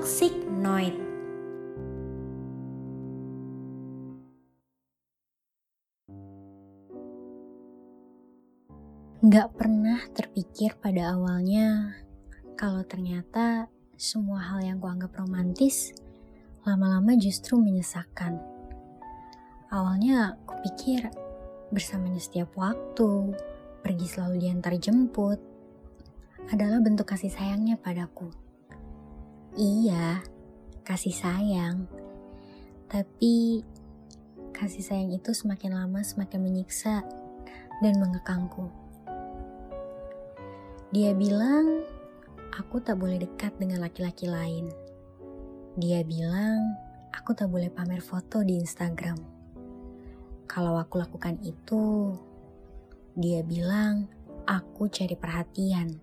Toxic Noid. Gak pernah terpikir pada awalnya kalau ternyata semua hal yang kuanggap romantis lama-lama justru menyesakan. Awalnya kupikir bersamanya setiap waktu, pergi selalu diantar jemput, adalah bentuk kasih sayangnya padaku. Iya, kasih sayang. Tapi kasih sayang itu semakin lama semakin menyiksa dan mengekangku. Dia bilang, aku tak boleh dekat dengan laki-laki lain. Dia bilang, aku tak boleh pamer foto di Instagram. Kalau aku lakukan itu, dia bilang, aku cari perhatian.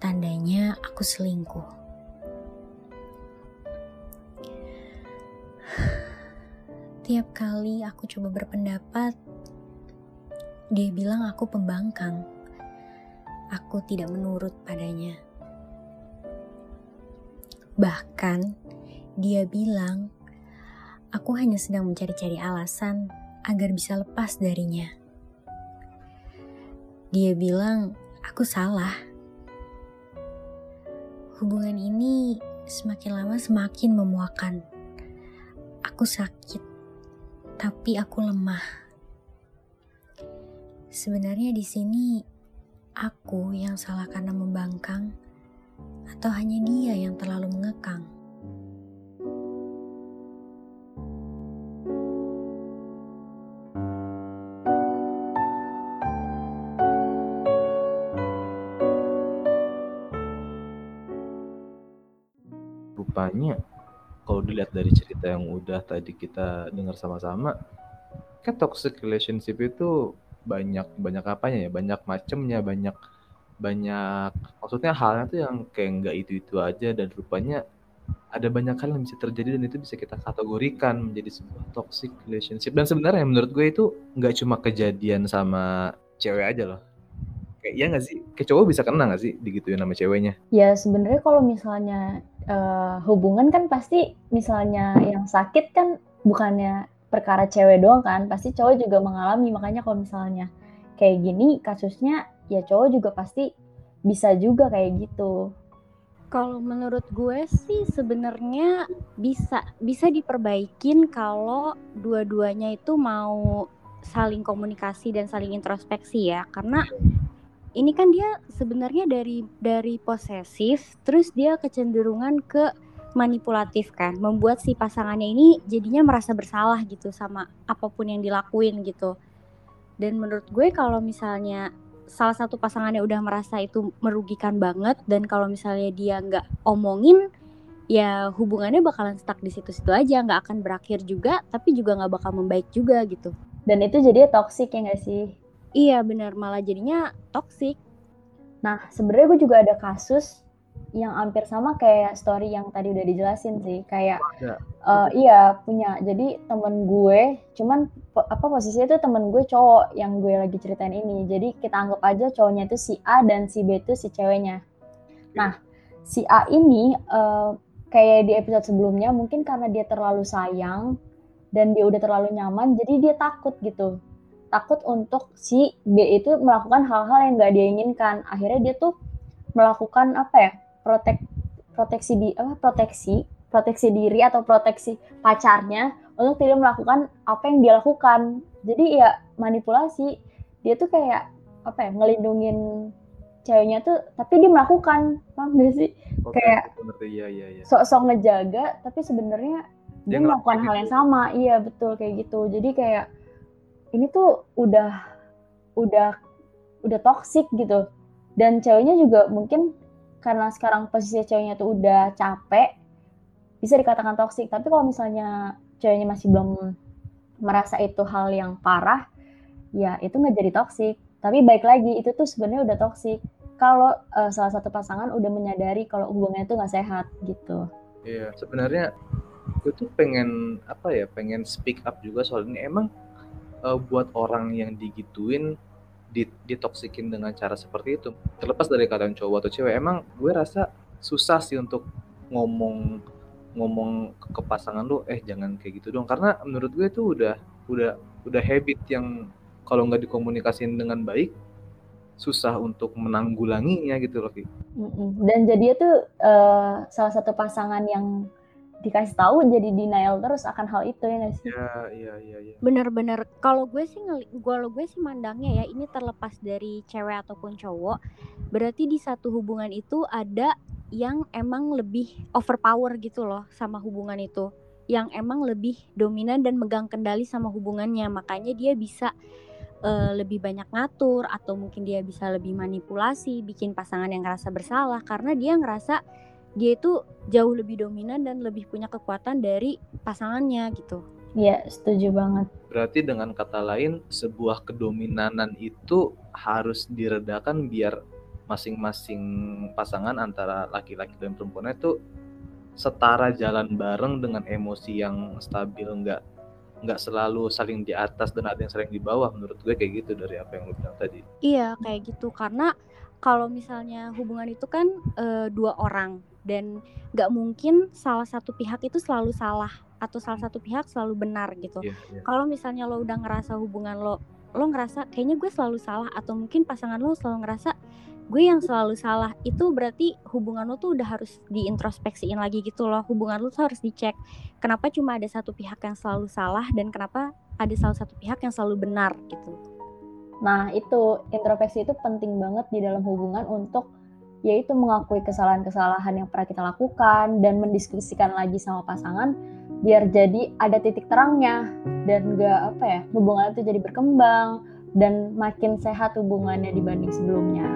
Tandanya aku selingkuh. Tiap kali aku coba berpendapat, dia bilang aku pembangkang aku tidak menurut padanya. Bahkan, dia bilang, aku hanya sedang mencari-cari alasan agar bisa lepas darinya. Dia bilang, aku salah. Hubungan ini semakin lama semakin memuakan. Aku sakit, tapi aku lemah. Sebenarnya di sini aku yang salah karena membangkang, atau hanya dia yang terlalu mengekang? Rupanya, kalau dilihat dari cerita yang udah tadi kita dengar sama-sama, kan toxic relationship itu banyak banyak apanya ya? Banyak macemnya banyak banyak maksudnya halnya tuh yang kayak nggak itu itu aja dan rupanya ada banyak hal yang bisa terjadi dan itu bisa kita kategorikan menjadi sebuah toxic relationship. Dan sebenarnya menurut gue itu nggak cuma kejadian sama cewek aja loh kayak iya nggak sih kayak cowok bisa kena nggak sih digituin sama ceweknya ya sebenarnya kalau misalnya uh, hubungan kan pasti misalnya yang sakit kan bukannya perkara cewek doang kan, pasti cowok juga mengalami. Makanya kalau misalnya kayak gini kasusnya, ya cowok juga pasti bisa juga kayak gitu. Kalau menurut gue sih sebenarnya bisa bisa diperbaikin kalau dua-duanya itu mau saling komunikasi dan saling introspeksi ya. Karena ini kan dia sebenarnya dari dari posesif terus dia kecenderungan ke manipulatif kan, membuat si pasangannya ini jadinya merasa bersalah gitu sama apa pun yang dilakuin gitu. Dan menurut gue kalau misalnya salah satu pasangannya udah merasa itu merugikan banget dan kalau misalnya dia nggak omongin ya hubungannya bakalan stuck di situ-situ aja nggak akan berakhir juga tapi juga nggak bakal membaik juga gitu. Dan itu jadi toxic ya nggak sih iya benar. Malah jadinya toxic. Nah sebenarnya gue juga ada kasus yang hampir sama kayak story yang tadi udah dijelasin sih. Kayak uh, iya punya. Jadi temen gue cuman apa posisinya tuh temen gue cowok yang gue lagi ceritain ini. Jadi kita anggap aja cowoknya itu si A dan si B itu si ceweknya. Nah si A ini uh, kayak di episode sebelumnya mungkin karena dia terlalu sayang dan dia udah terlalu nyaman jadi dia takut gitu takut untuk si B itu melakukan hal-hal yang gak dia inginkan akhirnya dia tuh melakukan apa ya protek proteksi di apa proteksi proteksi diri atau proteksi pacarnya untuk tidak melakukan apa yang dia lakukan. Jadi ya manipulasi. Dia tuh kayak apa ya ngelindungin ceweknya tuh tapi dia melakukan paham gak sih Oke, kayak iya, iya, iya. sok-sok ngejaga tapi sebenarnya dia, dia melakukan hal yang gitu. sama iya betul kayak gitu jadi kayak ini tuh udah udah udah toxic gitu. Dan ceweknya juga mungkin karena sekarang posisi ceweknya tuh udah capek bisa dikatakan toksik tapi kalau misalnya ceweknya masih belum merasa itu hal yang parah ya itu nggak jadi toksik tapi baik lagi itu tuh sebenarnya udah toksik kalau uh, salah satu pasangan udah menyadari kalau hubungannya itu nggak sehat gitu. Iya sebenarnya gue tuh pengen apa ya pengen speak up juga soal ini. Emang uh, buat orang yang digituin ditoksikin dengan cara seperti itu. Terlepas dari kalian cowok atau cewek emang gue rasa susah sih untuk ngomong ngomong ke, pasangan lu eh jangan kayak gitu dong. Karena menurut gue itu udah udah udah habit yang kalau nggak dikomunikasiin dengan baik susah untuk menanggulanginya gitu loh. Dan jadi itu uh, salah satu pasangan yang dikasih tahu jadi denial terus akan hal itu ya nggak sih? Iya iya iya. Ya. Bener-bener kalau gue sih kalau gue sih mandangnya ya ini terlepas dari cewek ataupun cowok berarti di satu hubungan itu ada yang emang lebih overpower gitu loh sama hubungan itu yang emang lebih dominan dan megang kendali sama hubungannya makanya dia bisa uh, lebih banyak ngatur atau mungkin dia bisa lebih manipulasi bikin pasangan yang ngerasa bersalah karena dia ngerasa dia itu jauh lebih dominan dan lebih punya kekuatan dari pasangannya gitu. Iya, setuju banget. Berarti dengan kata lain, sebuah kedominanan itu harus diredakan biar masing-masing pasangan antara laki-laki dan perempuan itu setara jalan bareng dengan emosi yang stabil, nggak nggak selalu saling di atas dan ada yang saling di bawah. Menurut gue kayak gitu dari apa yang lu bilang tadi. Iya, kayak gitu karena kalau misalnya hubungan itu kan e, dua orang dan nggak mungkin salah satu pihak itu selalu salah atau salah satu pihak selalu benar gitu. Yeah, yeah. Kalau misalnya lo udah ngerasa hubungan lo lo ngerasa kayaknya gue selalu salah atau mungkin pasangan lo selalu ngerasa gue yang selalu salah itu berarti hubungan lo tuh udah harus diintrospeksiin lagi gitu loh hubungan lo tuh harus dicek kenapa cuma ada satu pihak yang selalu salah dan kenapa ada salah satu pihak yang selalu benar gitu nah itu introspeksi itu penting banget di dalam hubungan untuk yaitu mengakui kesalahan-kesalahan yang pernah kita lakukan dan mendiskusikan lagi sama pasangan biar jadi ada titik terangnya dan gak apa ya hubungan itu jadi berkembang dan makin sehat hubungannya dibanding sebelumnya.